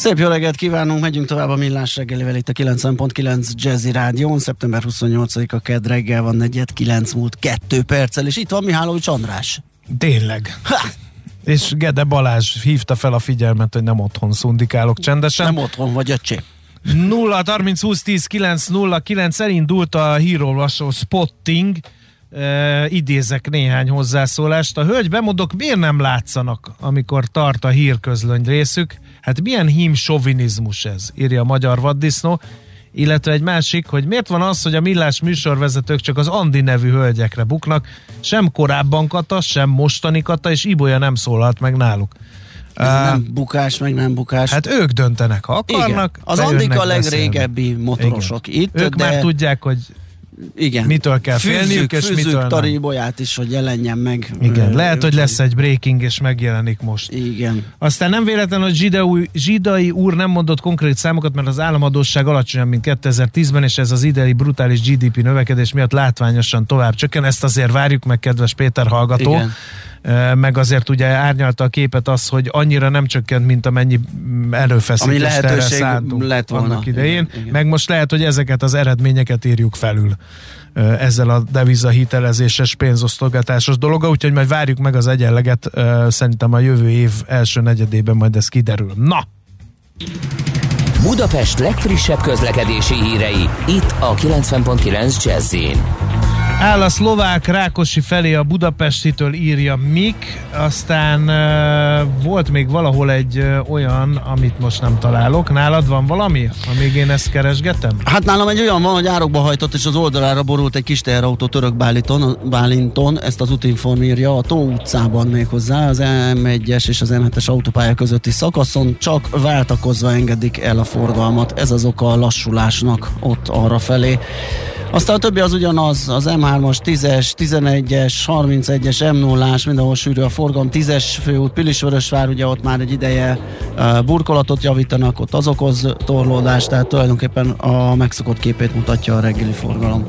Szép jó reggelt kívánunk, megyünk tovább a Millás reggelivel itt a 90.9 Jazzy Rádión. Szeptember 28-a kedd reggel van, negyed 9 múlt 2 perccel, és itt van Mihálovics András. Tényleg. Ha! És Gede Balázs hívta fel a figyelmet, hogy nem otthon szundikálok csendesen. Nem otthon vagy, öcsé. 0 30 20 10 9 0 9 elindult a hírolvasó spotting, e, idézek néhány hozzászólást. A hölgy bemondok, miért nem látszanak, amikor tart a hírközlöny részük? Hát milyen hím sovinizmus ez, írja a magyar vaddisznó. Illetve egy másik, hogy miért van az, hogy a millás műsorvezetők csak az Andi nevű hölgyekre buknak, sem korábban Kata, sem mostani Kata, és Ibolya nem szólalt meg náluk. Ez uh, nem bukás, meg nem bukás. Hát ők döntenek, ha akarnak. Igen. Az Andik a legrégebbi motorosok Igen. itt. Ők de... már tudják, hogy igen. Mitől kell fűzzük, félniük, és fűzzük mitől Taribolyát is, hogy jelenjen meg. Igen, lehet, hogy lesz egy breaking, és megjelenik most. Igen. Aztán nem véletlen, hogy Zsidai, Zsidai úr nem mondott konkrét számokat, mert az államadóság alacsonyabb, mint 2010-ben, és ez az idei brutális GDP növekedés miatt látványosan tovább csökken. Ezt azért várjuk meg, kedves Péter hallgató. Igen meg azért ugye árnyalta a képet az, hogy annyira nem csökkent, mint amennyi erőfeszítést Ami erre szántunk lett volna. annak idején, igen, igen. meg most lehet, hogy ezeket az eredményeket írjuk felül ezzel a devizahitelezéses pénzosztogatásos dologa, úgyhogy majd várjuk meg az egyenleget, szerintem a jövő év első negyedében majd ez kiderül. Na! Budapest legfrissebb közlekedési hírei, itt a 90.9 jazz Áll a szlovák Rákosi felé a Budapestitől írja Mik, aztán uh, volt még valahol egy uh, olyan, amit most nem találok. Nálad van valami, amíg én ezt keresgetem? Hát nálam egy olyan van, hogy árokba hajtott, és az oldalára borult egy kis teherautó török Bálinton, Bálinton ezt az útinform írja, a Tó utcában még hozzá, az M1-es és az M7-es autópálya közötti szakaszon csak váltakozva engedik el a forgalmat. Ez az oka a lassulásnak ott arra felé. Aztán a többi az ugyanaz, az M3-as, 10-es, 11-es, 31-es, M0-ás, mindenhol sűrű a forgalom, 10-es főút, Pilisvörösvár, ugye ott már egy ideje burkolatot javítanak, ott az okoz torlódást, tehát tulajdonképpen a megszokott képét mutatja a reggeli forgalom.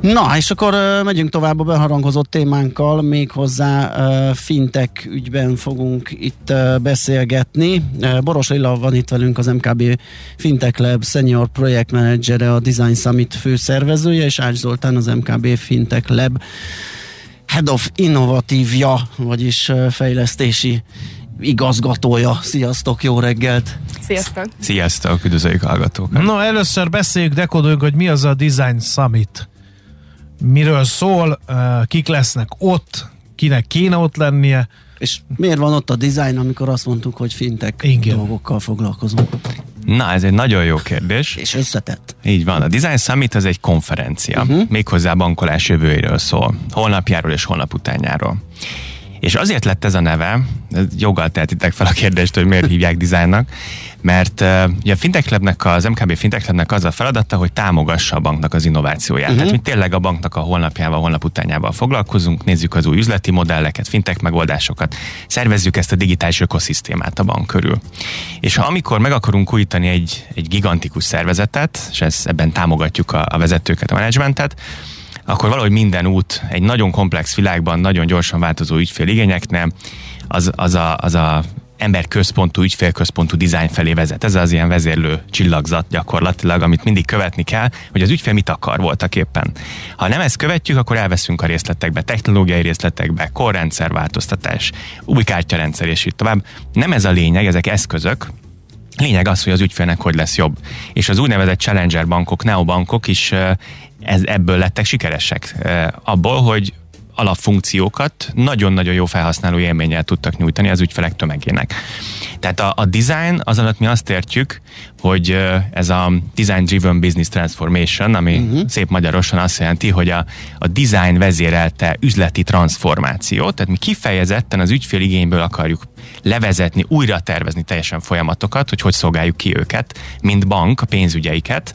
Na, és akkor uh, megyünk tovább a beharangozott témánkkal, méghozzá uh, fintek ügyben fogunk itt uh, beszélgetni. Uh, Boros Lilla van itt velünk az MKB Fintech Lab Senior Project Managere, a Design Summit főszervezője, és Ács Zoltán az MKB Fintech Lab Head of Innovatívja, vagyis uh, fejlesztési igazgatója. Sziasztok, jó reggelt! Sziasztok! Sziasztok, üdvözöljük a hallgatókat! No, először beszéljük, dekodoljuk, hogy mi az a Design Summit miről szól, kik lesznek ott, kinek kéne ott lennie. És miért van ott a design, amikor azt mondtuk, hogy fintek Igen. dolgokkal foglalkozunk? Na, ez egy nagyon jó kérdés. És összetett. Így van. A Design Summit az egy konferencia, uh-huh. méghozzá bankolás jövőjéről szól. Holnapjáról és holnap utánjáról. És azért lett ez a neve, joggal tehetitek fel a kérdést, hogy miért hívják designnak, mert uh, a Fintech Labnek, az MKB Fintech Labnek az a feladata, hogy támogassa a banknak az innovációját. Uh-huh. Tehát mi tényleg a banknak a holnapjával, holnap utánjával foglalkozunk, nézzük az új üzleti modelleket, fintech megoldásokat, szervezzük ezt a digitális ökoszisztémát a bank körül. És ha amikor meg akarunk újítani egy, egy gigantikus szervezetet, és ez, ebben támogatjuk a, a vezetőket, a menedzsmentet, akkor valahogy minden út egy nagyon komplex világban, nagyon gyorsan változó ügyféligényeknél, az, az, a, az a emberközpontú, ügyfélközpontú dizájn felé vezet. Ez az ilyen vezérlő csillagzat gyakorlatilag, amit mindig követni kell, hogy az ügyfél mit akar voltak éppen. Ha nem ezt követjük, akkor elveszünk a részletekbe, technológiai részletekbe, korrendszer változtatás, új kártyarendszer és így tovább. Nem ez a lényeg, ezek eszközök, Lényeg az, hogy az ügyfélnek hogy lesz jobb. És az úgynevezett challenger bankok, neobankok is ez, ebből lettek sikeresek. Abból, hogy alapfunkciókat nagyon-nagyon jó felhasználó élménnyel tudtak nyújtani az ügyfelek tömegének. Tehát a, a design, az alatt mi azt értjük, hogy ez a Design Driven Business Transformation, ami uh-huh. szép magyarosan azt jelenti, hogy a, a design vezérelte üzleti transformáció, tehát mi kifejezetten az ügyfél igényből akarjuk levezetni, újra tervezni teljesen folyamatokat, hogy hogy szolgáljuk ki őket, mint bank, a pénzügyeiket,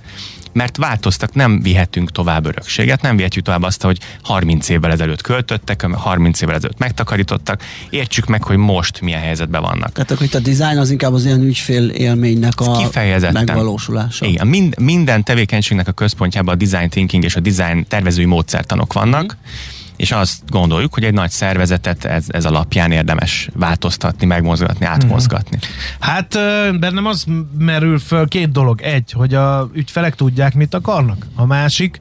mert változtak, nem vihetünk tovább örökséget, nem vihetjük tovább azt, hogy 30 évvel ezelőtt költöttek, 30 évvel ezelőtt megtakarítottak, értsük meg, hogy most milyen helyzetben vannak. Tehát akkor itt a design az inkább az ilyen ügyfél élménynek a Kifejezetten. megvalósulása. Igen, mind, minden tevékenységnek a központjában a design thinking és a design tervezői módszertanok vannak, mm és azt gondoljuk, hogy egy nagy szervezetet ez, ez alapján érdemes változtatni, megmozgatni, átmozgatni. Hát bennem az merül föl két dolog. Egy, hogy a ügyfelek tudják, mit akarnak. A másik,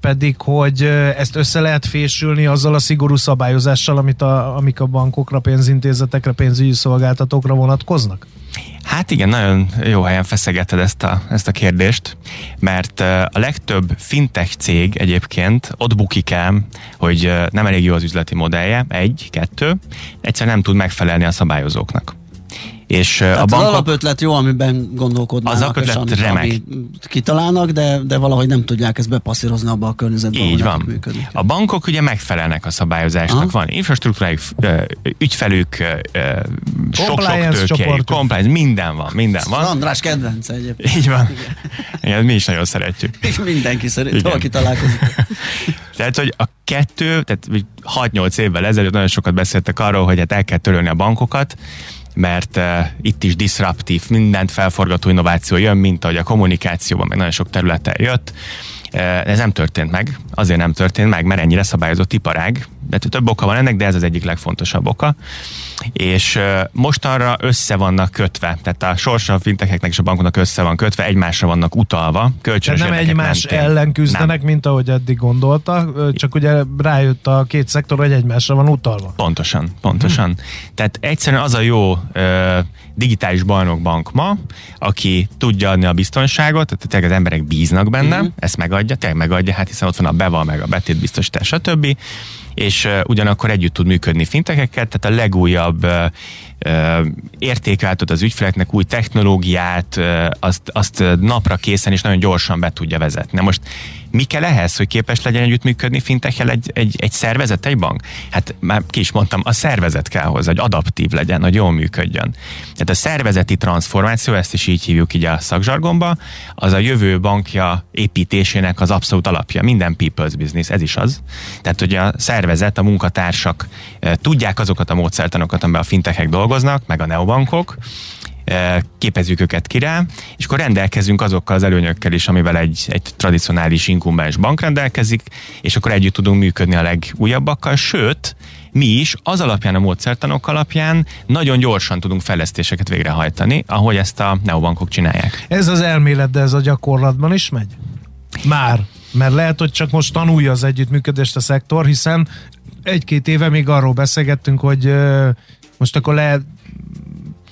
pedig, hogy ezt össze lehet fésülni azzal a szigorú szabályozással, amit a, amik a bankokra, pénzintézetekre, pénzügyi szolgáltatókra vonatkoznak? Hát igen, nagyon jó helyen feszegeted ezt a, ezt a kérdést, mert a legtöbb fintech cég egyébként ott bukik el, hogy nem elég jó az üzleti modellje, egy, kettő, egyszer nem tud megfelelni a szabályozóknak. És Tehát a bankok, az alapötlet jó, amiben gondolkodnak, az alapötlet amit, remek. Ami kitalálnak, de, de valahogy nem tudják ezt bepasszírozni abba a környezetbe, Így van. Működni. A bankok ugye megfelelnek a szabályozásnak, Aha. van infrastruktúrájuk, ügyfelük, sok-sok compliance, minden van, minden van. András kedvence egyébként. Így van. Igen. Igen, mi is nagyon szeretjük. Mindenki szeret, valaki találkozik. Tehát, hogy a kettő, tehát 6-8 évvel ezelőtt nagyon sokat beszéltek arról, hogy hát el kell törölni a bankokat, mert uh, itt is disruptív, mindent felforgató innováció jön, mint ahogy a kommunikációban, meg nagyon sok területen jött. Uh, ez nem történt meg, azért nem történt meg, mert ennyire szabályozott iparág, de több oka van ennek, de ez az egyik legfontosabb oka és mostanra össze vannak kötve, tehát a sorsa a fintekeknek és a bankoknak össze van kötve, egymásra vannak utalva, kölcsönös nem egymás mentén. ellen küzdenek, nem. mint ahogy eddig gondolta, csak ugye rájött a két szektor, hogy egymásra van utalva. Pontosan, pontosan. Hmm. Tehát egyszerűen az a jó ö, digitális bajnokbank ma, aki tudja adni a biztonságot, tehát tényleg az emberek bíznak benne, hmm. ezt megadja, tényleg megadja, hát hiszen ott van a beval, meg a betétbiztosítás, stb és ugyanakkor együtt tud működni fintekekkel, tehát a legújabb értékeltet az ügyfeleknek új technológiát, azt, azt napra készen és nagyon gyorsan be tudja vezetni. Most mi kell ehhez, hogy képes legyen együttműködni fintechel egy, egy, egy szervezet, egy bank? Hát már ki is mondtam, a szervezet kell hozzá, hogy adaptív legyen, hogy jól működjön. Tehát a szervezeti transformáció, ezt is így hívjuk így a szakzsargomba, az a jövő bankja építésének az abszolút alapja. Minden people's business, ez is az. Tehát, hogy a szervezet, a munkatársak tudják azokat a módszertanokat, amiben a fintechek dolgoznak, meg a neobankok, képezzük őket ki rá, és akkor rendelkezünk azokkal az előnyökkel is, amivel egy, egy tradicionális inkumbens bank rendelkezik, és akkor együtt tudunk működni a legújabbakkal, sőt, mi is az alapján, a módszertanok alapján nagyon gyorsan tudunk fejlesztéseket végrehajtani, ahogy ezt a neobankok csinálják. Ez az elmélet, de ez a gyakorlatban is megy? Már. Mert lehet, hogy csak most tanulja az együttműködést a szektor, hiszen egy-két éve még arról beszélgettünk, hogy most akkor le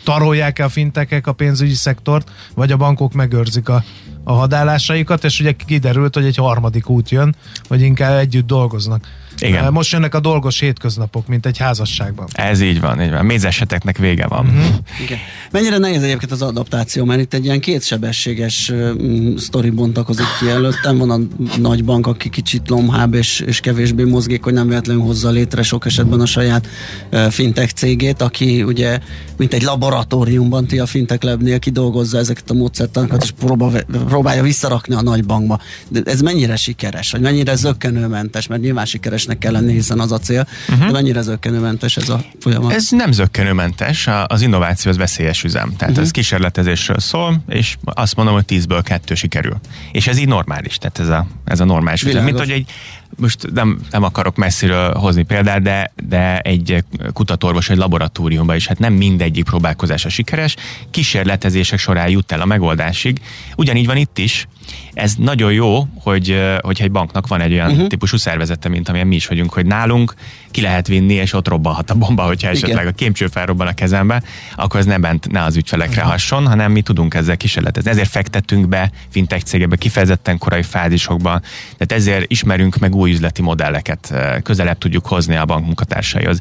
tarolják -e a fintekek a pénzügyi szektort, vagy a bankok megőrzik a, a hadállásaikat, és ugye kiderült, hogy egy harmadik út jön, hogy inkább együtt dolgoznak. Igen. Most jönnek a dolgos hétköznapok, mint egy házasságban. Ez így van, így van. Mézeseteknek vége van. Uh-huh. Igen. Mennyire nehéz egyébként az adaptáció, mert itt egy ilyen kétsebességes uh, sztori bontakozik ki előttem. Van a nagy bank, aki kicsit lomhább és, és kevésbé mozgék, hogy nem véletlenül hozza létre sok esetben a saját uh, fintech cégét, aki ugye mint egy laboratóriumban ti a fintech lebnél kidolgozza ezeket a módszertanokat, és próbál, próbálja visszarakni a nagy bankba. De ez mennyire sikeres, vagy mennyire zöggenőmentes, mert nyilván sikeres sikeresnek kell lenni, hiszen az a cél. Uh-huh. De mennyire zöggenőmentes ez a folyamat? Ez nem zöggenőmentes, az innováció az veszélyes üzem. Tehát uh-huh. ez kísérletezésről szól, és azt mondom, hogy tízből kettő sikerül. És ez így normális, tehát ez a, ez a normális Világos. üzem. Mint hogy egy most nem, nem akarok messziről hozni példát, de, de egy kutatóorvos egy laboratóriumban is, hát nem mindegyik próbálkozása sikeres, kísérletezések során jut el a megoldásig. Ugyanígy van itt is, ez nagyon jó, hogy, hogyha egy banknak van egy olyan uh-huh. típusú szervezete, mint amilyen mi is vagyunk, hogy nálunk ki lehet vinni, és ott robbanhat a bomba, hogyha Igen. esetleg a kémcső felrobban a kezembe, akkor ez ne bent ne az ügyfelekre hasson, hanem mi tudunk ezzel kísérletezni. Ezért fektettünk be fintech cégekbe kifejezetten korai fázisokban, tehát ezért ismerünk meg új üzleti modelleket, közelebb tudjuk hozni a bank munkatársaihoz.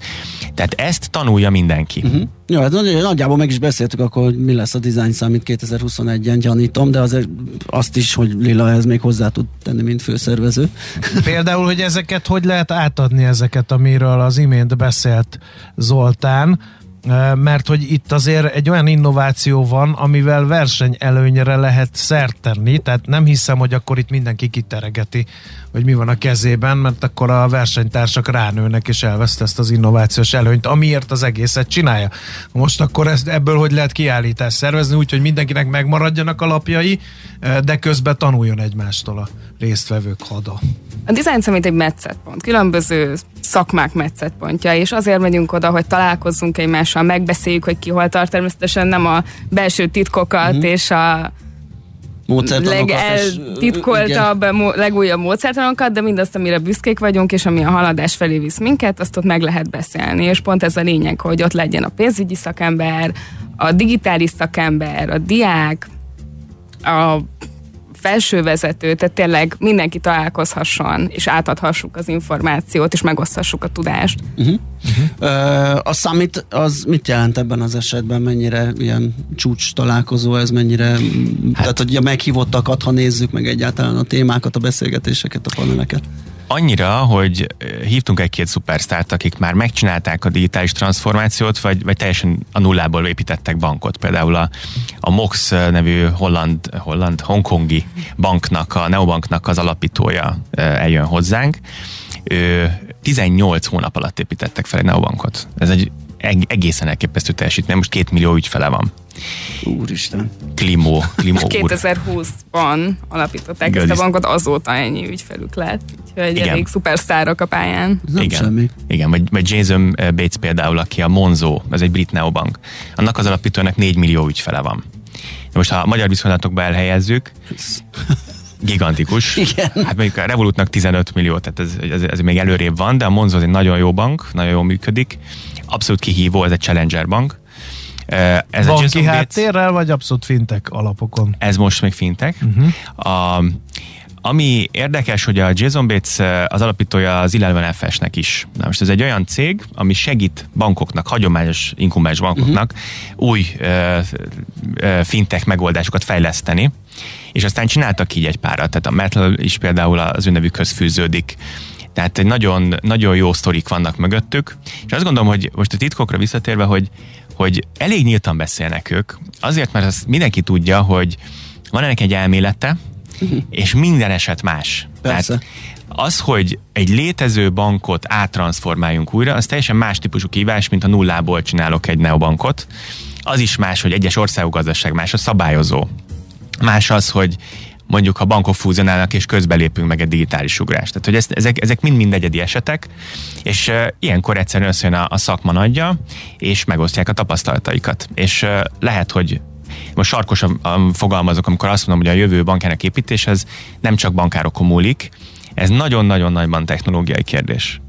Tehát ezt tanulja mindenki. Uh-huh. Ja, hát nagyjából meg is beszéltük akkor, hogy mi lesz a design számít 2021-en, gyanítom, de azért azt is, hogy Lila ez még hozzá tud tenni, mint főszervező. Például, hogy ezeket hogy lehet átadni ezeket, amiről az imént beszélt Zoltán, mert hogy itt azért egy olyan innováció van, amivel versenyelőnyre lehet szert tenni, tehát nem hiszem, hogy akkor itt mindenki kiteregeti, hogy mi van a kezében, mert akkor a versenytársak ránőnek és elveszt ezt az innovációs előnyt, amiért az egészet csinálja. Most akkor ezt, ebből hogy lehet kiállítást szervezni, úgyhogy mindenkinek megmaradjanak a lapjai, de közben tanuljon egymástól a résztvevők hada. A Design Summit egy metszetpont, különböző szakmák metszetpontja, és azért megyünk oda, hogy találkozzunk egymással, megbeszéljük, hogy ki hol tart, természetesen nem a belső titkokat mm-hmm. és a legeltitkoltabb, legújabb módszertanokat, de mindazt, amire büszkék vagyunk, és ami a haladás felé visz minket, azt ott meg lehet beszélni. És pont ez a lényeg, hogy ott legyen a pénzügyi szakember, a digitális szakember, a diák, a felsővezető, tehát tényleg mindenki találkozhasson, és átadhassuk az információt, és megoszthassuk a tudást. Uh-huh. Uh-huh. Uh, a summit az mit jelent ebben az esetben? Mennyire ilyen csúcs találkozó ez, mennyire, hát. tehát hogy a meghívottakat, ha nézzük meg egyáltalán a témákat, a beszélgetéseket, a paneleket? Annyira, hogy hívtunk egy-két szupersztárt, akik már megcsinálták a digitális transformációt, vagy, vagy teljesen a nullából építettek bankot. Például a, a MOX nevű holland, holland, hongkongi banknak, a Neobanknak az alapítója eljön hozzánk. Ő 18 hónap alatt építettek fel egy Neobankot. Ez egy egészen elképesztő teljesítmény. Most két millió ügyfele van. Úristen. Klimó, Klimó 2020-ban alapították ezt a bankot, azóta ennyi ügyfelük lett. Úgyhogy Igen. elég szupersztárok a pályán. Nem Igen. semmi. Igen, vagy, vagy Jason Bates például, aki a Monzo, ez egy brit neobank. Annak az alapítónak 4 millió ügyfele van. De most ha a magyar viszonylatokba elhelyezzük, gigantikus. Igen. Hát mondjuk a Revolutnak 15 millió, tehát ez, ez, ez még előrébb van, de a Monzo az egy nagyon jó bank, nagyon jól működik. Abszolút kihívó, ez egy challenger bank. Ez a háttérrel, Bates, vagy abszolút fintek alapokon? Ez most még fintek. Uh-huh. A, ami érdekes, hogy a Jason Bates az alapítója az 11FS-nek is. Na most ez egy olyan cég, ami segít bankoknak, hagyományos inkubáns bankoknak uh-huh. új uh, fintech megoldásokat fejleszteni, és aztán csináltak így egy párat, tehát a Metal is például az ő nevükhöz fűződik, tehát egy nagyon, nagyon jó sztorik vannak mögöttük, és azt gondolom, hogy most a titkokra visszatérve, hogy hogy elég nyíltan beszélnek ők, azért, mert azt mindenki tudja, hogy van ennek egy elmélete, és minden eset más. Persze. Tehát az, hogy egy létező bankot áttransformáljunk újra, az teljesen más típusú kívás, mint a nullából csinálok egy neobankot. Az is más, hogy egyes országok gazdaság más a szabályozó. Más az, hogy mondjuk ha bankok fúzionálnak és közbelépünk meg egy digitális ugrást. Tehát, hogy ezt, ezek, ezek mind-mind egyedi esetek, és uh, ilyenkor egyszerűen összejön a, a szakma nagyja, és megosztják a tapasztalataikat. És uh, lehet, hogy most sarkosan fogalmazok, amikor azt mondom, hogy a jövő bankjának építéshez nem csak bankárokon múlik, ez nagyon-nagyon nagyban technológiai kérdés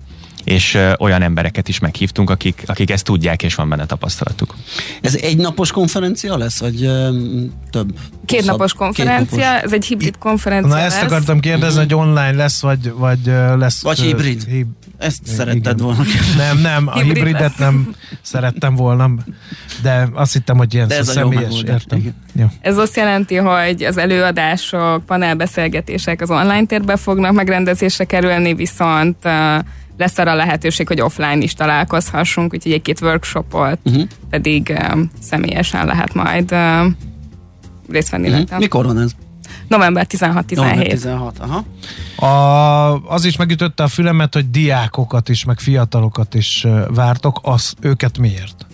és olyan embereket is meghívtunk, akik, akik ezt tudják, és van benne tapasztalatuk. Ez egy napos konferencia lesz, vagy több? Két napos konferencia, Két napos. ez egy hibrid konferencia Na ezt lesz. akartam kérdezni, uh-huh. hogy online lesz, vagy, vagy lesz... Vagy hibrid. Hib... Ezt igen. szeretted volna. Nem, nem, a hibrid hibridet lesz. nem szerettem volna, de azt hittem, hogy ilyen de ez személyes, értem. Ja. Ez azt jelenti, hogy az előadások, panelbeszélgetések az online térbe fognak megrendezésre kerülni, viszont uh, lesz arra lehetőség, hogy offline is találkozhassunk, úgyhogy egy-két workshopot uh-huh. pedig um, személyesen lehet majd um, részt venni. Uh-huh. Mikor van ez? November 16-17. November 16, aha. A, az is megütötte a fülemet, hogy diákokat is, meg fiatalokat is vártok, az, őket miért?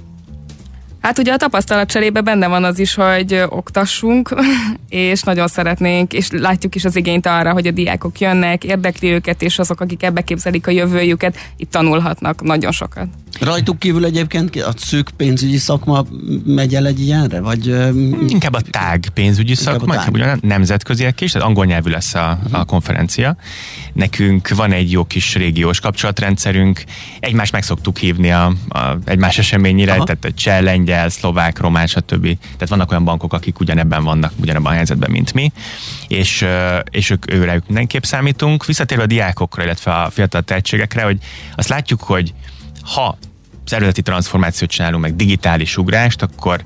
Hát ugye a tapasztalat cserébe benne van az is, hogy oktassunk, és nagyon szeretnénk, és látjuk is az igényt arra, hogy a diákok jönnek, érdekli őket, és azok, akik ebbe képzelik a jövőjüket, itt tanulhatnak nagyon sokat. Rajtuk kívül egyébként a szűk pénzügyi szakma megy el egy ilyenre? Vagy, inkább a tág pénzügyi szakma, a nemzetközi is, tehát angol nyelvű lesz a, uh-huh. a konferencia. Nekünk van egy jó kis régiós kapcsolatrendszerünk, egymást meg szoktuk hívni a, a egymás eseményére, Aha. tehát a cseh, lengyel, szlovák, román, stb. Tehát vannak olyan bankok, akik ugyanebben vannak, ugyanebben a helyzetben, mint mi, és, és ők, őre mindenképp számítunk. Visszatérve a diákokra, illetve a fiatal tehetségekre, hogy azt látjuk, hogy ha szervezeti transformációt csinálunk, meg digitális ugrást, akkor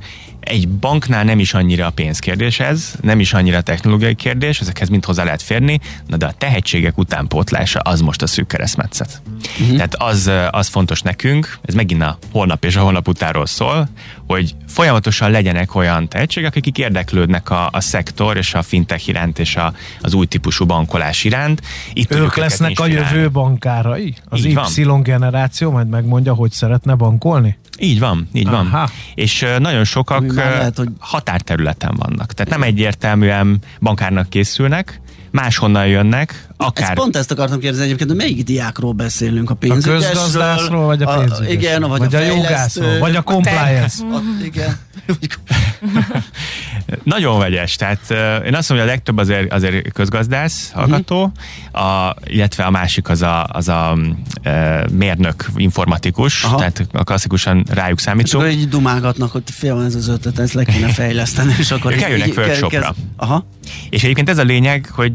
egy banknál nem is annyira a pénzkérdés ez, nem is annyira a technológiai kérdés, ezekhez mind hozzá lehet férni, na de a tehetségek utánpótlása az most a szűk keresztmetszet. Uh-huh. Tehát az, az fontos nekünk, ez megint a holnap és a holnap utáról szól, hogy folyamatosan legyenek olyan tehetségek, akik érdeklődnek a, a szektor és a fintech iránt és a, az új típusú bankolás iránt. Itt ők lesznek a jövő bankárai? Az Így Y van. generáció majd megmondja, hogy szeretne bankolni? Így van, így Aha. van. És nagyon sokak lehet, hogy... határterületen vannak. Tehát nem egyértelműen bankárnak készülnek, máshonnan jönnek, akár... Ezt pont ezt akartam kérdezni egyébként, hogy melyik diákról beszélünk? A pénzügyesről? A közgazdászról, vagy a pénzügyesről? Igen, vagy, vagy a, a jogászról, vagy a compliance. A, igen. Nagyon vegyes, tehát uh, én azt mondom, hogy a legtöbb azért, azért közgazdász hallgató, uh-huh. a, illetve a másik az a, az a uh, mérnök informatikus, Aha. tehát a klasszikusan rájuk számítunk. És akkor így dumálgatnak, hogy fél van ez az ötlet, ezt le kéne fejleszteni, és akkor... Ők eljönnek workshopra. Aha. És egyébként ez a lényeg, hogy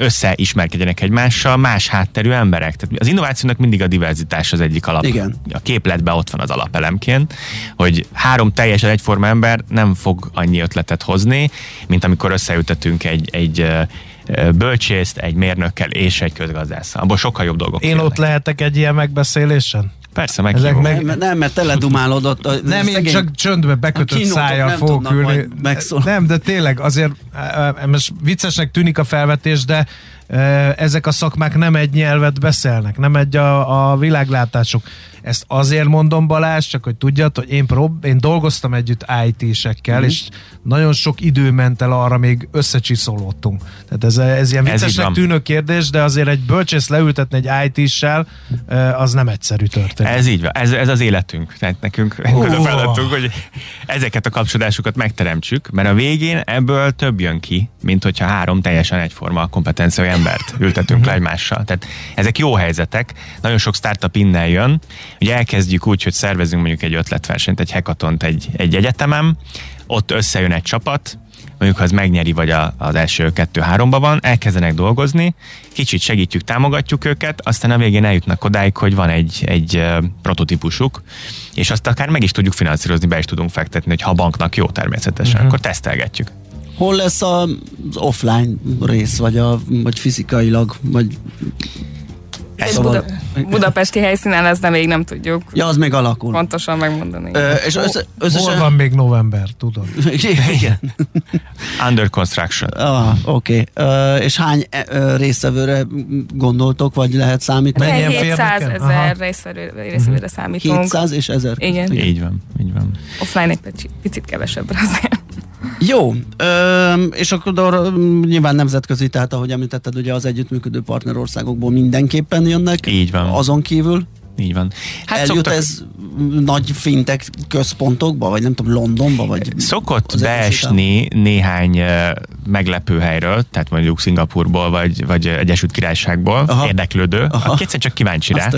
összeismerkedjenek egymással más hátterű emberek. Tehát az innovációnak mindig a diverzitás az egyik alap. Igen. A képletben ott van az alapelemként, hogy három teljesen egyforma ember nem fog annyi ötletet hozni, mint amikor összeültetünk egy, egy bölcsészt, egy mérnökkel és egy közgazdásszal. Abból sokkal jobb dolgok. Én jönnek. ott lehetek egy ilyen megbeszélésen? Persze, meg, meg Nem, mert teledumálod A, nem, én csak csöndbe bekötött szájjal fogok ülni. Nem, de tényleg azért, most viccesnek tűnik a felvetés, de ezek a szakmák nem egy nyelvet beszélnek, nem egy a, a világlátásuk. Ezt azért mondom Balázs, csak hogy tudjad, hogy én, prób- én dolgoztam együtt IT-sekkel, mm. és nagyon sok idő ment el arra, még összecsiszolódtunk. Tehát ez, ez ilyen viccesnek tűnő kérdés, de azért egy bölcsész leültetni egy IT-sel, az nem egyszerű történet. Ez így van, ez, ez az életünk. Tehát nekünk uh. az a feladatunk, hogy ezeket a kapcsolódásokat megteremtsük, mert a végén ebből több jön ki, mint hogyha három teljesen egyforma kompetenciai embert ültetünk le egymással. Tehát ezek jó helyzetek, nagyon sok startup innen jön, Ugye elkezdjük úgy, hogy szervezünk mondjuk egy ötletversenyt, egy hekatont egy, egy egyetemem, ott összejön egy csapat, mondjuk ha az megnyeri, vagy a, az első kettő-háromba van, elkezdenek dolgozni, kicsit segítjük, támogatjuk őket, aztán a végén eljutnak odáig, hogy van egy, egy prototípusuk, és azt akár meg is tudjuk finanszírozni, be is tudunk fektetni, hogy ha a banknak jó természetesen, uh-huh. akkor tesztelgetjük. Hol lesz az offline rész, vagy, a, vagy fizikailag, vagy ez Buda- budapesti helyszínen ezt nem még nem tudjuk. Ja, az még alakul. Pontosan megmondani. Ö, és össze, összesen... Hol van még november, tudod? Igen. Under construction. Ah, oké. Okay. és hány részevőre gondoltok, vagy lehet számítani? 700 ezer részevőre uh-huh. számítunk. 700 és 1000. Igen. Így van, így van. Offline egy picit kevesebbre azért. Jó, ö, és akkor nyilván nemzetközi, tehát ahogy említetted, ugye az együttműködő partnerországokból mindenképpen jönnek. Így van. Azon kívül? Így van. Hát Eljut szoktak... ez nagy fintek központokba, vagy nem tudom, Londonba? Vagy Szokott beesni néhány meglepő helyről, tehát mondjuk Szingapurból, vagy, vagy Egyesült Királyságból Aha. érdeklődő, Aha. aki egyszer csak kíváncsi rá.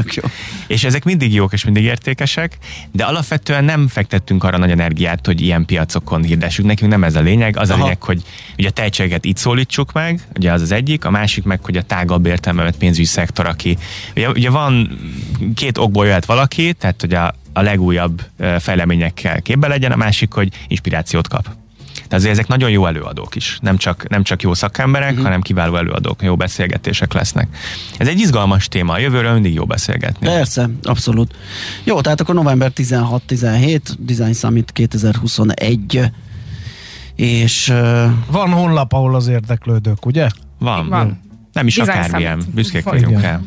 És ezek mindig jók és mindig értékesek, de alapvetően nem fektettünk arra nagy energiát, hogy ilyen piacokon hirdessük. Nekünk nem ez a lényeg, az Aha. a lényeg, hogy ugye a tehetséget itt szólítsuk meg, ugye az az egyik, a másik meg, hogy a tágabb értelmevet pénzügyi szektor, aki ugye, ugye van két okból jöhet valaki, tehát hogy a, a legújabb fejleményekkel képbe legyen, a másik, hogy inspirációt kap. Tehát azért ezek nagyon jó előadók is. Nem csak, nem csak jó szakemberek, uh-huh. hanem kiváló előadók, jó beszélgetések lesznek. Ez egy izgalmas téma, a jövőről mindig jó beszélgetni. Persze, abszolút. Jó, tehát akkor november 16-17, Design Summit 2021, és... Uh... Van honlap, ahol az érdeklődők, ugye? Van. Van. Nem is Design akármilyen, Summit. büszkék vagyunk rá.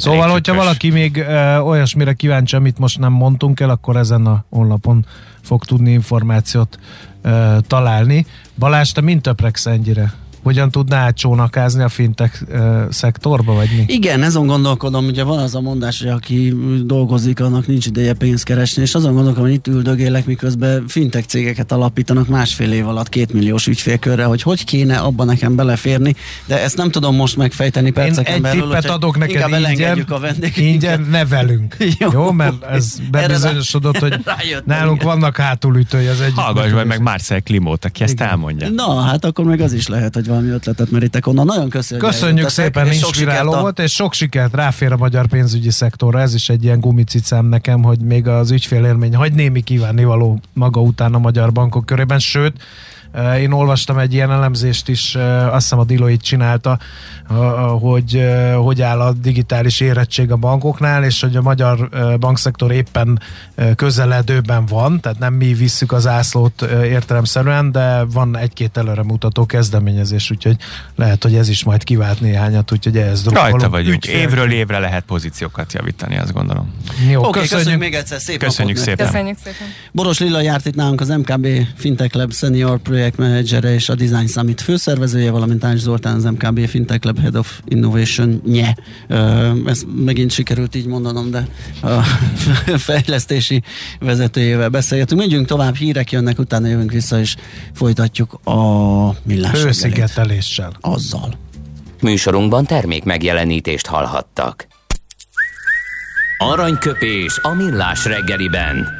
Szóval, hogyha valaki még ö, olyasmire kíváncsi, amit most nem mondtunk el, akkor ezen a honlapon fog tudni információt ö, találni. Balázs, te mint töpregsz ennyire? Hogyan tudná átcsónakázni a fintech uh, szektorba, vagy mi? Igen, azon gondolkodom, ugye van az a mondás, hogy aki dolgozik, annak nincs ideje pénzt keresni, és azon gondolkodom, hogy itt üldögélek, miközben fintech cégeket alapítanak másfél év alatt két milliós ügyfélkörre, hogy hogy kéne abban nekem beleférni, de ezt nem tudom most megfejteni perceken Én egy belül. tippet adok neked ingyen, a ingyen nevelünk. Jó. Jó, mert ez bebizonyosodott, hogy nálunk vannak hátulütői az egyik. Hallgass meg Marcel Klimót, aki ezt elmondja. Na, hát akkor meg az is lehet, hogy valami ötletet meritek onnan. Nagyon köszönjük. Köszönjük szépen, nincs inspiráló volt, és sok sikert ráfér a magyar pénzügyi szektorra. Ez is egy ilyen gumicicám nekem, hogy még az ügyfélélmény hagy némi kívánnivaló maga után a magyar bankok körében, sőt, én olvastam egy ilyen elemzést is, azt hiszem a Deloitte csinálta, hogy hogy áll a digitális érettség a bankoknál, és hogy a magyar bankszektor éppen közeledőben van, tehát nem mi visszük az ászlót értelemszerűen, de van egy-két előremutató kezdeményezés, úgyhogy lehet, hogy ez is majd kivált néhányat, úgyhogy ez drukkolom. Rajta vagyunk. Ügyfél. Évről évre lehet pozíciókat javítani, azt gondolom. Jó, okay, köszönjük. köszönjük még egyszer, szép köszönjük szépen. Köszönjük szépen. Boros Lilla járt itt nálunk az MKB Fintech Lab Senior projektmenedzsere és a Design Summit főszervezője, valamint Ács Zoltán az MKB Fintech Lab Head of Innovation nye. Ezt megint sikerült így mondanom, de a fejlesztési vezetőjével beszélgetünk. Megyünk tovább, hírek jönnek, utána jövünk vissza, és folytatjuk a millás Hőszigeteléssel. Azzal. Műsorunkban termék megjelenítést hallhattak. Aranyköpés a millás reggeliben.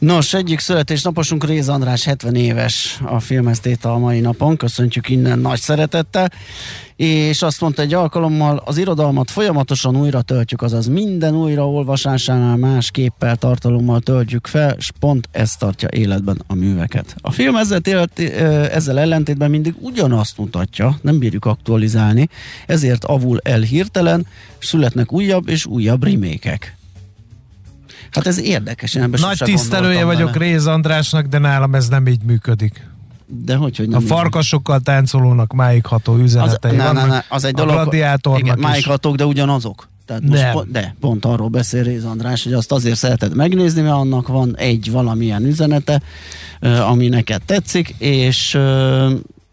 Nos, egyik születésnaposunk Réz András 70 éves a filmesztéta a mai napon, köszöntjük innen nagy szeretettel, és azt mondta egy alkalommal, az irodalmat folyamatosan újra töltjük, azaz minden újraolvasásánál más képpel, tartalommal töltjük fel, és pont ez tartja életben a műveket. A film ezzel, élet, ezzel ellentétben mindig ugyanazt mutatja, nem bírjuk aktualizálni, ezért avul el hirtelen, születnek újabb és újabb remékek. Hát ez érdekes. Én Nagy tisztelője vagyok vele. Réz Andrásnak, de nálam ez nem így működik. De hogy, hogy nem A farkasokkal táncolónak máigható üzenetei az, na, na, na, az egy dolog, a gladiátornak igen, máighatók, de ugyanazok. Tehát most nem. Po- de, pont arról beszél Réz András, hogy azt azért szereted megnézni, mert annak van egy valamilyen üzenete, ami neked tetszik, és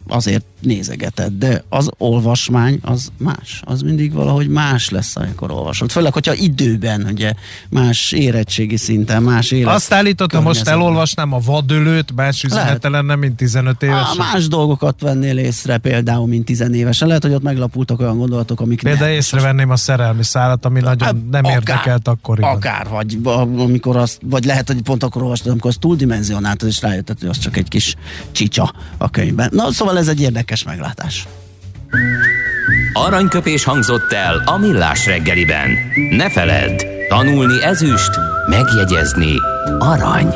azért nézegeted, de az olvasmány az más. Az mindig valahogy más lesz, amikor olvasod. Főleg, hogyha időben, ugye, más érettségi szinten, más élet. Azt állítottam, most elolvasnám a vadölőt, más üzenete lenne, mint 15 éves. más dolgokat vennél észre például, mint 10 évesen. Lehet, hogy ott meglapultak olyan gondolatok, amik Például nem. észrevenném a szerelmi szállat, ami nagyon hát, nem akár, érdekelt akkor. Akár, vagy amikor azt, vagy lehet, hogy pont akkor olvastad, amikor azt túldimenzionáltad, és rájötted, hogy az csak egy kis csicsa a könyvben. Na, szóval ez egy érdekes érdekes meglátás. Aranyköpés hangzott el a millás reggeliben. Ne feledd, tanulni ezüst, megjegyezni arany.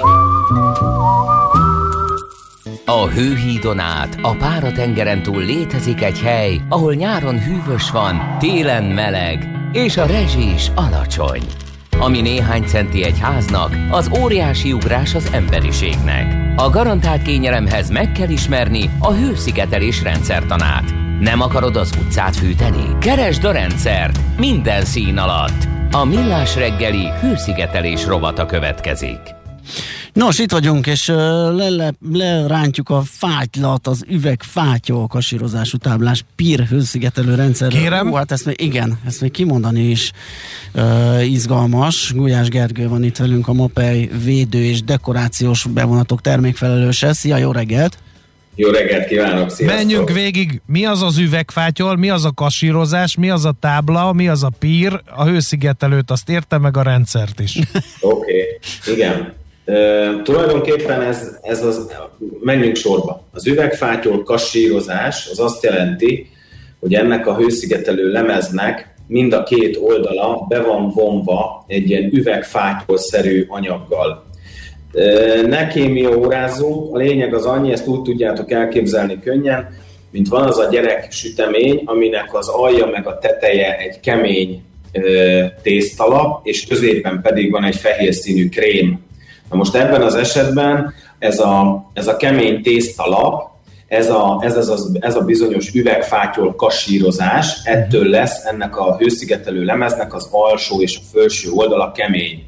A hőhídon át, a páratengeren túl létezik egy hely, ahol nyáron hűvös van, télen meleg, és a rezsi is alacsony. Ami néhány centi egy háznak, az óriási ugrás az emberiségnek. A garantált kényelemhez meg kell ismerni a hőszigetelés rendszertanát. Nem akarod az utcát fűteni? Keresd a rendszert minden szín alatt. A Millás reggeli hőszigetelés rovata következik. Nos, itt vagyunk, és le, lerántjuk a fátylat, az üvegfátyol kasírozású táblás PIR hőszigetelő rendszer. Kérem? Hú, hát ezt még, igen, ezt még kimondani is uh, izgalmas. Gulyás Gergő van itt velünk, a MOPEI védő és dekorációs bevonatok termékfelelőse. Szia, jó reggelt! Jó reggelt kívánok, sziasztok! Menjünk végig, mi az az üvegfátyol, mi az a kasírozás, mi az a tábla, mi az a pír, a hőszigetelőt, azt érte meg a rendszert is. Oké, okay. igen. Tulajdonképpen ez, ez az, menjünk sorba. Az üvegfátyol kassírozás az azt jelenti, hogy ennek a hőszigetelő lemeznek mind a két oldala be van vonva egy ilyen üvegfátyolszerű anyaggal. Uh, ne kémia órázzunk, a lényeg az annyi, ezt úgy tudjátok elképzelni könnyen, mint van az a gyerek sütemény, aminek az alja meg a teteje egy kemény tésztalap, és középen pedig van egy fehér színű krém Na most ebben az esetben ez a, ez a kemény tésztalap, ez a, ez, ez, az, ez a bizonyos üvegfátyol kasírozás, ettől lesz ennek a hőszigetelő lemeznek az alsó és a felső oldala kemény.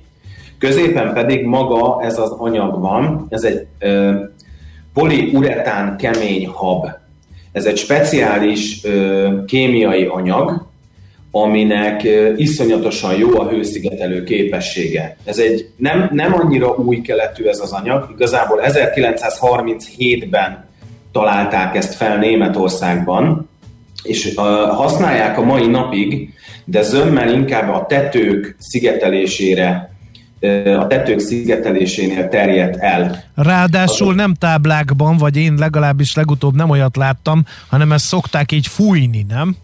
Középen pedig maga ez az anyag van, ez egy ö, poliuretán kemény hab. Ez egy speciális ö, kémiai anyag, aminek iszonyatosan jó a hőszigetelő képessége. Ez egy nem, nem annyira új keletű ez az anyag, igazából 1937-ben találták ezt fel Németországban, és használják a mai napig, de zömmel inkább a tetők szigetelésére a tetők szigetelésénél terjedt el. Ráadásul nem táblákban, vagy én legalábbis legutóbb nem olyat láttam, hanem ezt szokták így fújni, nem?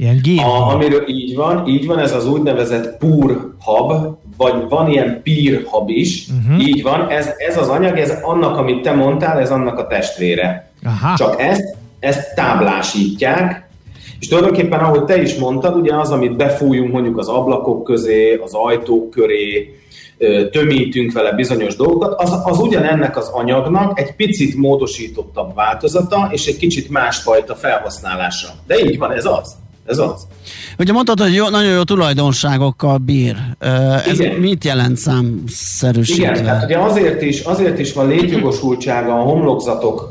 Ilyen gép. A, amiről így van, így van, ez az úgynevezett pur hub, vagy van ilyen peer hub is, uh-huh. így van, ez, ez az anyag, ez annak, amit te mondtál, ez annak a testvére. Aha. Csak ezt, ezt táblásítják, és tulajdonképpen, ahogy te is mondtad, ugye az, amit befújunk mondjuk az ablakok közé, az ajtók köré, tömítünk vele bizonyos dolgokat, az, az ugyanennek az anyagnak egy picit módosítottabb változata, és egy kicsit másfajta felhasználása. De így van, ez az. Ez az. Ugye mondtad, hogy jó, nagyon jó tulajdonságokkal bír. Ez Igen. mit jelent számszerűsítve? Igen, tehát ugye azért is, azért is van létjogosultsága a homlokzatok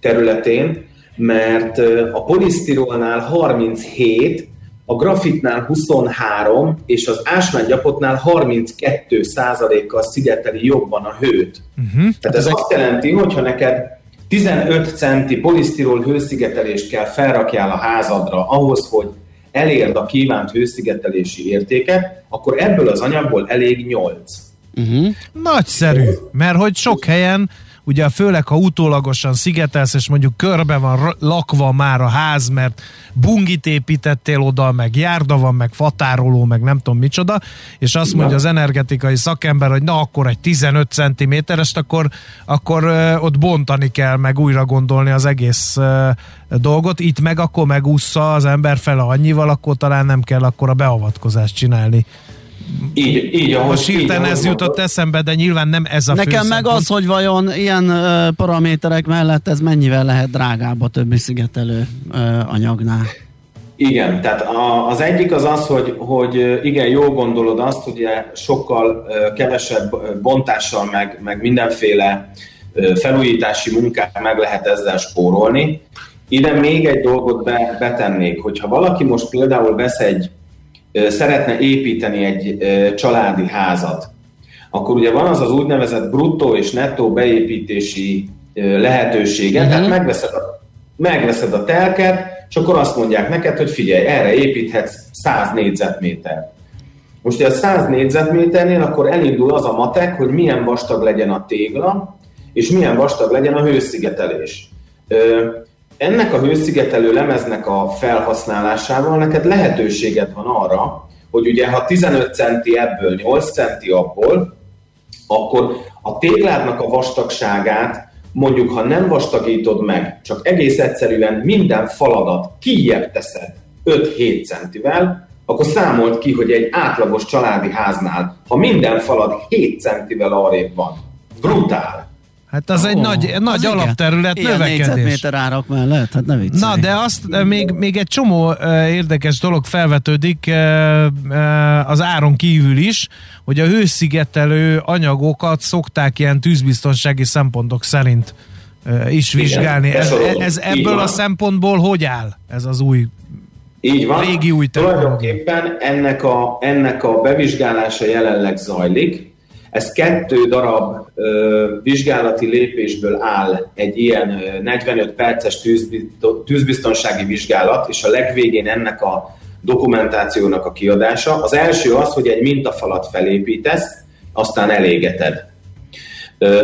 területén, mert a polisztirolnál 37, a grafitnál 23, és az ásványgyapotnál 32 százalékkal szigeteli jobban a hőt. Uh-huh. Tehát ez azt jelenti, hogyha neked 15 centi polisztirol hőszigetelést kell felrakjál a házadra ahhoz, hogy elérd a kívánt hőszigetelési értéket, akkor ebből az anyagból elég 8. Uh-huh. Nagyszerű, mert hogy sok helyen ugye főleg ha utólagosan szigetelsz, és mondjuk körbe van lakva már a ház, mert bungit építettél oda, meg járda van, meg fatároló, meg nem tudom micsoda, és azt mondja az energetikai szakember, hogy na akkor egy 15 cm-est, akkor, akkor ott bontani kell, meg újra gondolni az egész dolgot. Itt meg akkor megúszza az ember fele annyival, akkor talán nem kell akkor a beavatkozást csinálni így, így ahogy, Most hirtelen ez jutott eszembe, de nyilván nem ez a Nekem meg az, hogy vajon ilyen uh, paraméterek mellett ez mennyivel lehet drágább a többi szigetelő uh, anyagnál. Igen, tehát a, az egyik az az, hogy, hogy igen, jól gondolod azt, hogy sokkal kevesebb bontással, meg, meg mindenféle felújítási munkát meg lehet ezzel spórolni. Ide még egy dolgot be, betennék, hogyha valaki most például vesz egy szeretne építeni egy családi házat, akkor ugye van az az úgynevezett bruttó és nettó beépítési lehetősége, uh-huh. tehát megveszed a, megveszed a telket, és akkor azt mondják neked, hogy figyelj, erre építhetsz 100 négyzetméter. Most a 100 négyzetméternél akkor elindul az a matek, hogy milyen vastag legyen a tégla, és milyen vastag legyen a hőszigetelés ennek a hőszigetelő lemeznek a felhasználásával neked lehetőséged van arra, hogy ugye ha 15 centi ebből, 8 centi abból, akkor a tégládnak a vastagságát mondjuk, ha nem vastagítod meg, csak egész egyszerűen minden faladat kijebb teszed 5-7 centivel, akkor számolt ki, hogy egy átlagos családi háznál, ha minden falad 7 centivel arrébb van, brutál, Hát az oh, egy nagy, nagy az alapterület igen. növekedés. Ilyen árak mellett, hát ne viccelj. Na, de azt még, még egy csomó uh, érdekes dolog felvetődik uh, uh, az áron kívül is, hogy a hőszigetelő anyagokat szokták ilyen tűzbiztonsági szempontok szerint is igen, vizsgálni. Ez, ez ebből a szempontból hogy áll ez az új így van. Régi új Tulajdonképpen ennek a, ennek a bevizsgálása jelenleg zajlik. Ez kettő darab ö, vizsgálati lépésből áll egy ilyen 45 perces tűzbiztonsági vizsgálat, és a legvégén ennek a dokumentációnak a kiadása. Az első az, hogy egy mintafalat felépítesz, aztán elégeted.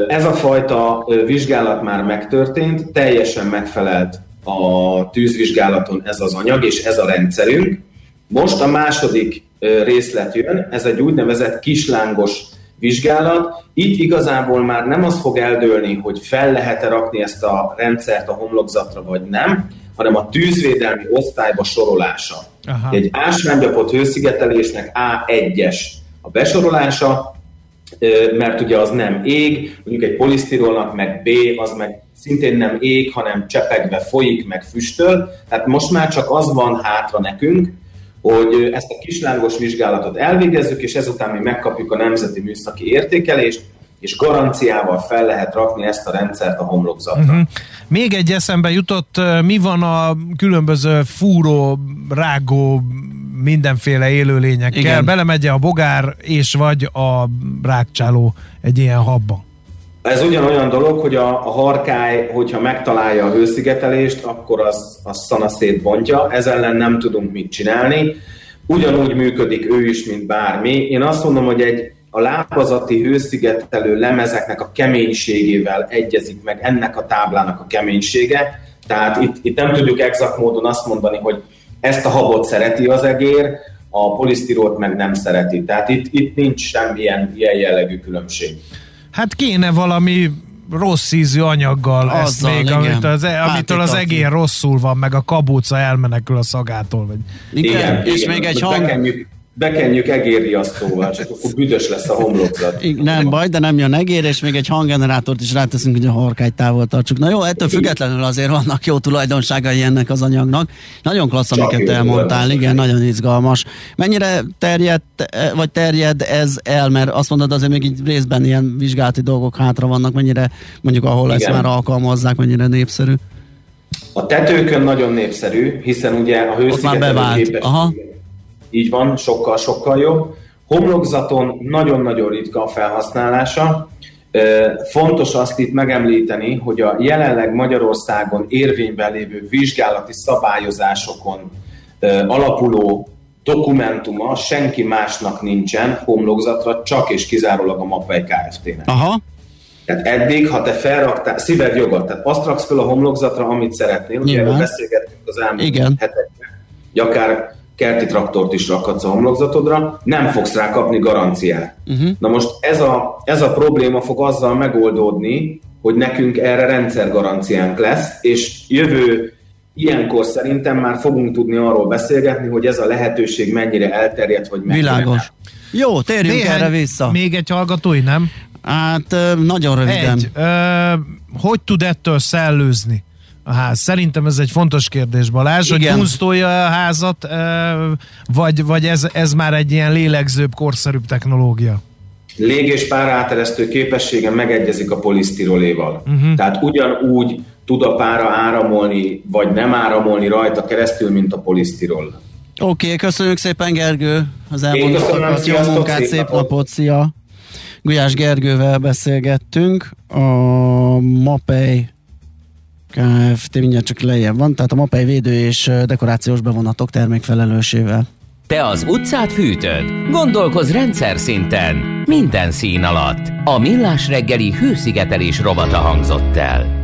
Ez a fajta vizsgálat már megtörtént, teljesen megfelelt a tűzvizsgálaton ez az anyag és ez a rendszerünk. Most a második részlet jön, ez egy úgynevezett kislángos vizsgálat. Itt igazából már nem az fog eldőlni, hogy fel lehet-e rakni ezt a rendszert a homlokzatra, vagy nem, hanem a tűzvédelmi osztályba sorolása. Aha. Egy ásványgyapott hőszigetelésnek A1-es a besorolása, mert ugye az nem ég, mondjuk egy polisztirolnak meg B, az meg szintén nem ég, hanem csepegve folyik, meg füstöl. Tehát most már csak az van hátra nekünk, hogy ezt a kislángos vizsgálatot elvégezzük, és ezután mi megkapjuk a nemzeti műszaki értékelést, és garanciával fel lehet rakni ezt a rendszert a homlokzatra. Uh-huh. Még egy eszembe jutott, mi van a különböző fúró, rágó, mindenféle élőlényekkel? Igen. Belemegy a bogár és vagy a rákcsáló egy ilyen habba? Ez ugyanolyan dolog, hogy a, a harkály, hogyha megtalálja a hőszigetelést, akkor az, az szana szétbontja, ez ellen nem tudunk mit csinálni. Ugyanúgy működik ő is, mint bármi. Én azt mondom, hogy egy a lábazati hőszigetelő lemezeknek a keménységével egyezik meg ennek a táblának a keménysége. Tehát itt, itt nem tudjuk exakt módon azt mondani, hogy ezt a habot szereti az egér, a polisztirót meg nem szereti. Tehát itt, itt nincs semmilyen ilyen jellegű különbség. Hát kéne valami rossz ízű anyaggal Azzal, ezt még, igen. amit az, e- amitől az egér rosszul van, meg a kabóca elmenekül a szagától. Vagy. Igen, igen, és igen, még egy hang... Bekenjük, bekenjük egérriasztóval, csak akkor büdös lesz a homlokzat. Nem baj, de nem jön egér, és még egy hanggenerátort is ráteszünk, hogy a harkályt távol tartsuk. Na jó, ettől függetlenül azért vannak jó tulajdonságai ennek az anyagnak. Nagyon klassz, Csak amiket elmondtál, igen, nagyon izgalmas. Mennyire terjed, vagy terjed ez el, mert azt mondod azért még így részben ilyen vizsgálati dolgok hátra vannak, mennyire mondjuk ahol igen. ezt már alkalmazzák, mennyire népszerű? A tetőkön nagyon népszerű, hiszen ugye a hőszigetelő képesség így van, sokkal-sokkal jobb. Homlokzaton nagyon-nagyon ritka a felhasználása. Fontos azt itt megemlíteni, hogy a jelenleg Magyarországon érvényben lévő vizsgálati szabályozásokon alapuló dokumentuma senki másnak nincsen homlokzatra, csak és kizárólag a Mappely Kft-nek. Aha. Tehát eddig, ha te felraktál, szíved jogot, tehát azt raksz fel a homlokzatra, amit szeretnél, ugye erről beszélgettünk az elmúlt hetekben, akár kerti traktort is rakhatsz a homlokzatodra, nem fogsz rá kapni garanciát. Uh-huh. Na most ez a, ez a probléma fog azzal megoldódni, hogy nekünk erre rendszergaranciánk lesz, és jövő ilyenkor szerintem már fogunk tudni arról beszélgetni, hogy ez a lehetőség mennyire elterjedt, vagy mennyire Világos. Nem. Jó, térjünk Néhány, erre vissza. Még egy hallgatói, nem? Hát nagyon röviden. Egy, ö, hogy tud ettől szellőzni? A ház? Szerintem ez egy fontos kérdés, Balázs, Igen. hogy kunsztolja a házat, vagy, vagy ez, ez már egy ilyen lélegzőbb, korszerűbb technológia? Lég- és páraáteresztő képessége megegyezik a polisztiroléval. Uh-huh. Tehát ugyanúgy tud a pára áramolni, vagy nem áramolni rajta keresztül, mint a polisztirol. Oké, okay, köszönjük szépen Gergő az elmondottakat, jó munkát, szép, szép napot, szia! Gulyás Gergővel beszélgettünk, a Mapei Kft. mindjárt csak lejjebb van, tehát a Mapei védő és dekorációs bevonatok termékfelelősével. Te az utcát fűtöd? Gondolkoz rendszer szinten. Minden szín alatt. A Millás reggeli hőszigetelés rovata hangzott el.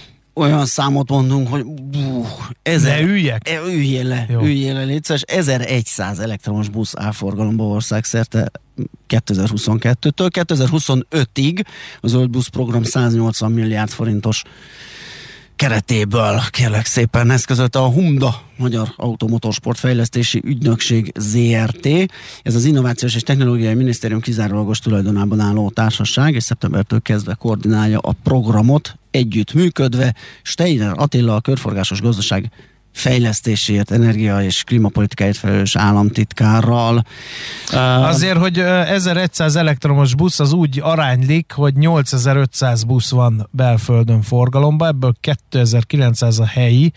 olyan számot mondunk, hogy bú, ezer, ne üljek? E, üljél le, Jó. üljél le, létszes, 1100 elektromos busz áll forgalomba országszerte 2022-től. 2025-ig a Zöld Busz program 180 milliárd forintos keretéből kérlek szépen ez között a Humda Magyar Automotorsport Fejlesztési Ügynökség ZRT. Ez az Innovációs és Technológiai Minisztérium kizárólagos tulajdonában álló társaság, és szeptembertől kezdve koordinálja a programot, együtt működve Steiner Attila, a körforgásos gazdaság fejlesztésért, energia és klímapolitikáért felelős államtitkárral. Azért, hogy 1100 elektromos busz az úgy aránylik, hogy 8500 busz van belföldön forgalomba, ebből 2900 a helyi,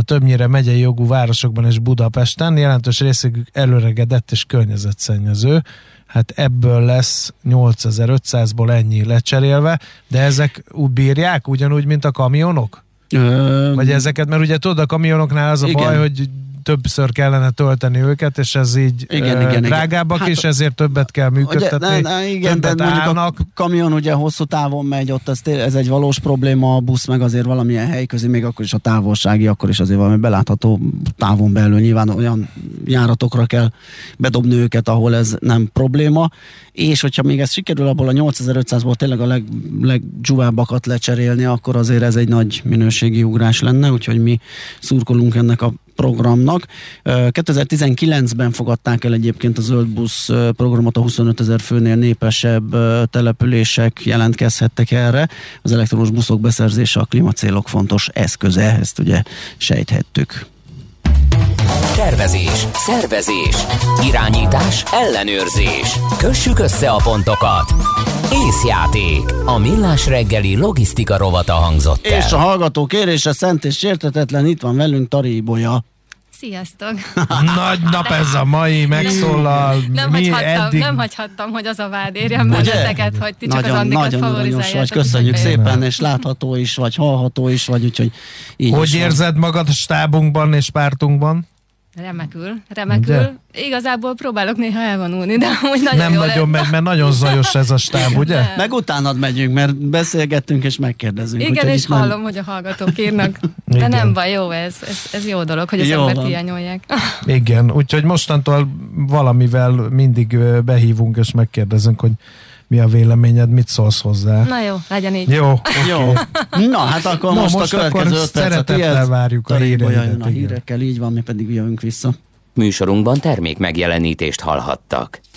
többnyire megyei jogú városokban és Budapesten, jelentős részük előregedett és környezetszennyező. Hát ebből lesz 8500-ból ennyi lecserélve, de ezek úgy bírják ugyanúgy, mint a kamionok? Vagy ezeket, mert ugye tudod, a kamionoknál az a igen. baj, hogy többször kellene tölteni őket, és ez így igen, uh, igen, drágábbak, igen. Hát, és ezért többet kell működtetni. Ugye, ne, ne, igen, de mondjuk állnak. a kamion ugye hosszú távon megy, ott ez, ez egy valós probléma, a busz meg azért valamilyen helyközi, még akkor is a távolsági, akkor is azért valami belátható távon belül nyilván olyan járatokra kell bedobni őket, ahol ez nem probléma, és hogyha még ez sikerül abból a 8500-ból tényleg a leg, legzsúvábbakat lecserélni, akkor azért ez egy nagy minőségi ugrás lenne, úgyhogy mi szurkolunk ennek a programnak. 2019-ben fogadták el egyébként a Zöld Busz programot, a 25 ezer főnél népesebb települések jelentkezhettek erre. Az elektromos buszok beszerzése a klímacélok fontos eszköze, ezt ugye sejthettük. Tervezés, szervezés, irányítás, ellenőrzés. Kössük össze a pontokat. Észjáték. A millás reggeli logisztika rovata hangzott el. És a hallgató kérése szent és sértetetlen, itt van velünk Tari Ibolya. Sziasztok! Nagy nap ez a mai, megszólal. Nem, Mi hagyhattam, eddig... nem hagyhattam, hogy az a vád érjen benneteket, hogy ti csak nagyon, az Andikat nagyon aranyos vagy, köszönjük szépen, és látható is, vagy hallható is vagy, úgyhogy így Hogy is van. érzed magad a stábunkban és pártunkban? Remekül, remekül. Ugye? Igazából próbálok néha elvonulni, de úgy nagyon nem jól nagyon megy, mert nagyon zajos ez a stáb, ugye? Nem. Meg utánad megyünk, mert beszélgettünk és megkérdezünk. Igen, és itt nem- hallom, hogy a hallgatók írnak. De Igen. nem baj, jó ez, ez, ez jó dolog, hogy az Jó embert van. hiányolják. Igen, úgyhogy mostantól valamivel mindig behívunk és megkérdezünk, hogy mi a véleményed, mit szólsz hozzá. Na jó, legyen így. Jó, Jó. Na, hát akkor Na, most, most a következő akkor öt percet szeretettel ilyet. várjuk a jön a hírekkel, így van, mi pedig jövünk vissza. Műsorunkban termék megjelenítést hallhattak.